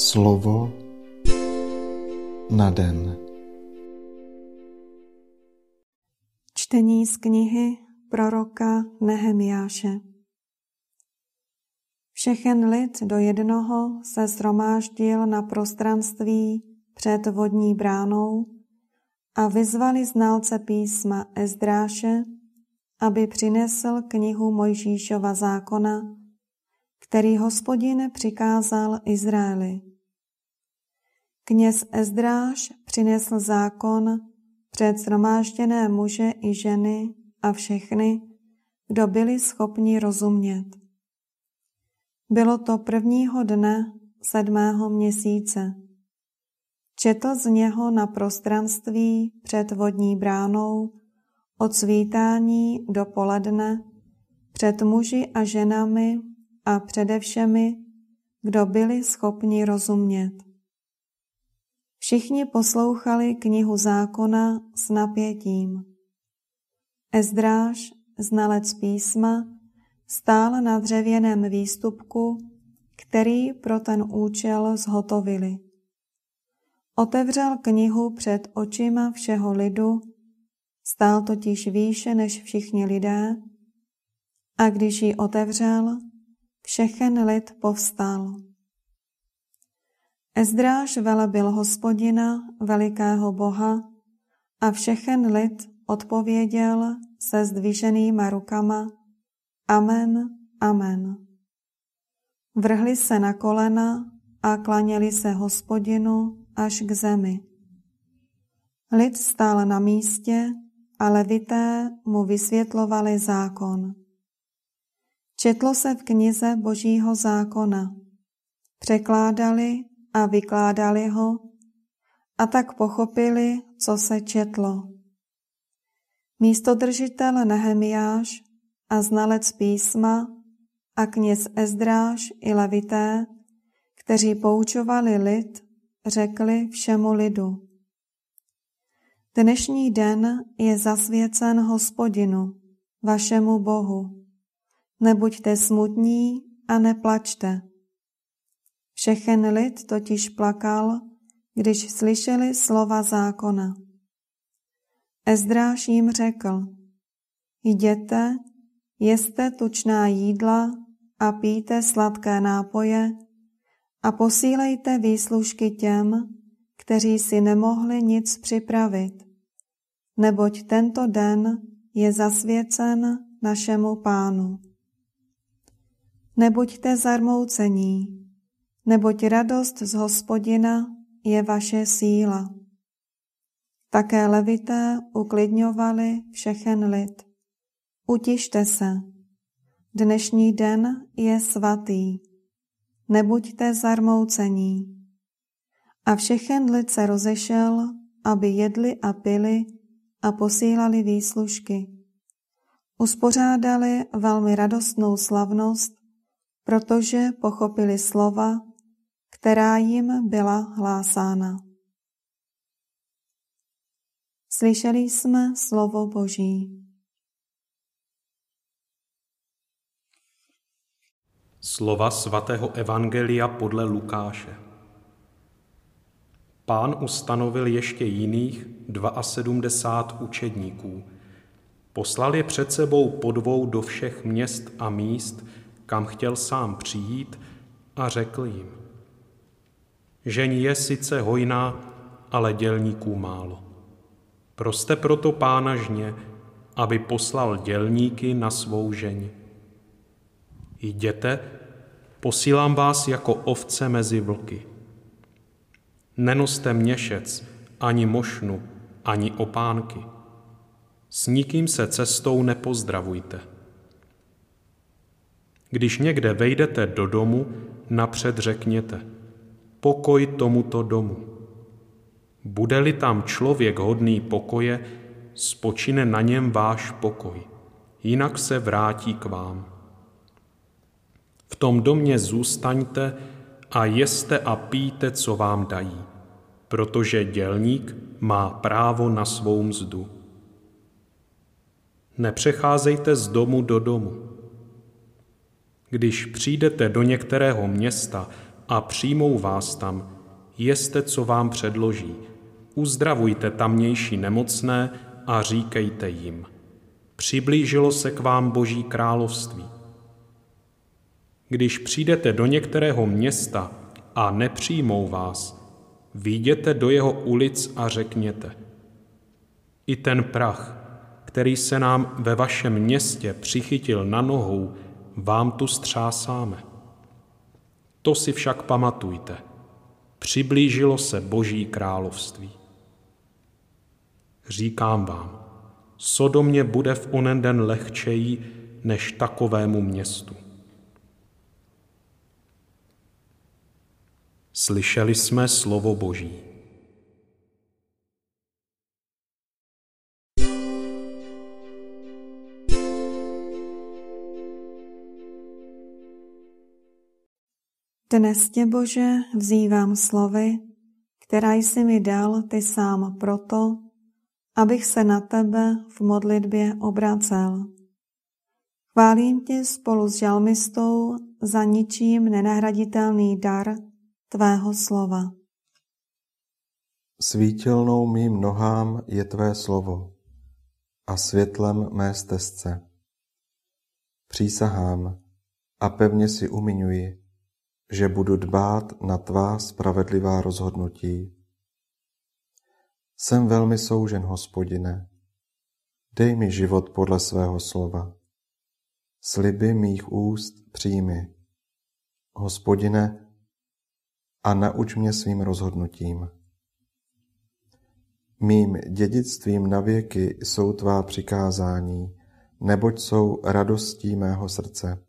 Slovo na den. Čtení z knihy proroka Nehemiáše. Všechen lid do jednoho se zhromáždil na prostranství před vodní bránou a vyzvali znalce písma Ezdráše, aby přinesl knihu Mojžíšova zákona, který hospodin přikázal Izraeli. Kněz Ezdráš přinesl zákon před zhromážděné muže i ženy a všechny, kdo byli schopni rozumět. Bylo to prvního dne sedmého měsíce. Četl z něho na prostranství před vodní bránou od svítání do poledne před muži a ženami a předevšemi, kdo byli schopni rozumět. Všichni poslouchali knihu zákona s napětím. Ezdráž, znalec písma, stál na dřevěném výstupku, který pro ten účel zhotovili. Otevřel knihu před očima všeho lidu, stál totiž výše než všichni lidé, a když ji otevřel, všechen lid povstal. Ezdráž velebil hospodina, velikého boha, a všechen lid odpověděl se zdviženýma rukama Amen, amen. Vrhli se na kolena a klaněli se hospodinu až k zemi. Lid stál na místě a levité mu vysvětlovali zákon. Četlo se v knize Božího zákona. Překládali a vykládali ho a tak pochopili, co se četlo. Místodržitel Nehemiáš a znalec písma a kněz Ezdráš i levité, kteří poučovali lid, řekli všemu lidu. Dnešní den je zasvěcen hospodinu, vašemu Bohu nebuďte smutní a neplačte. Všechen lid totiž plakal, když slyšeli slova zákona. Ezdráš jim řekl, jděte, jeste tučná jídla a píte sladké nápoje a posílejte výslužky těm, kteří si nemohli nic připravit, neboť tento den je zasvěcen našemu pánu. Nebuďte zarmoucení, neboť radost z hospodina je vaše síla. Také levité uklidňovali všechen lid. Utište se. Dnešní den je svatý. Nebuďte zarmoucení. A všechen lid se rozešel, aby jedli a pili a posílali výslužky. Uspořádali velmi radostnou slavnost protože pochopili slova, která jim byla hlásána. Slyšeli jsme slovo Boží. Slova svatého Evangelia podle Lukáše. Pán ustanovil ještě jiných 72 učedníků. Poslal je před sebou po dvou do všech měst a míst, kam chtěl sám přijít a řekl jim, Žeň je sice hojná, ale dělníků málo. Proste proto pána žně, aby poslal dělníky na svou žeň. Jděte, posílám vás jako ovce mezi vlky. Nenoste měšec, ani mošnu, ani opánky. S nikým se cestou nepozdravujte. Když někde vejdete do domu, napřed řekněte, pokoj tomuto domu. Bude-li tam člověk hodný pokoje, spočine na něm váš pokoj, jinak se vrátí k vám. V tom domě zůstaňte a jeste a píte, co vám dají, protože dělník má právo na svou mzdu. Nepřecházejte z domu do domu. Když přijdete do některého města a přijmou vás tam, jeste, co vám předloží. Uzdravujte tamnější nemocné a říkejte jim. Přiblížilo se k vám Boží království. Když přijdete do některého města a nepřijmou vás, výjděte do jeho ulic a řekněte. I ten prach, který se nám ve vašem městě přichytil na nohou, vám tu střásáme. To si však pamatujte. Přiblížilo se Boží království. Říkám vám, Sodomě bude v onen den lehčeji než takovému městu. Slyšeli jsme slovo Boží. Dnes tě, Bože, vzývám slovy, která jsi mi dal ty sám proto, abych se na tebe v modlitbě obracel. Chválím tě spolu s žalmistou za ničím nenahraditelný dar tvého slova. Svítilnou mým nohám je tvé slovo a světlem mé stezce. Přísahám a pevně si umiňuji, že budu dbát na tvá spravedlivá rozhodnutí. Jsem velmi soužen, hospodine. Dej mi život podle svého slova. Sliby mých úst přijmi. Hospodine, a nauč mě svým rozhodnutím. Mým dědictvím na věky jsou tvá přikázání, neboť jsou radostí mého srdce.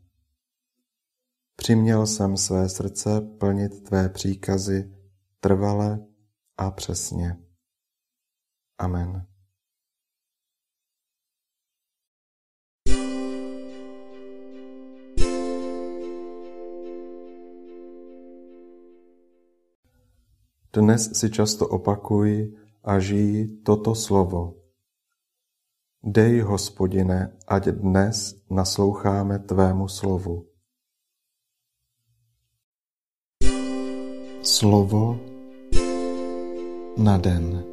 Přiměl jsem své srdce plnit tvé příkazy trvale a přesně. Amen. Dnes si často opakuj a žij toto slovo. Dej, hospodine, ať dnes nasloucháme tvému slovu. Slovo na den.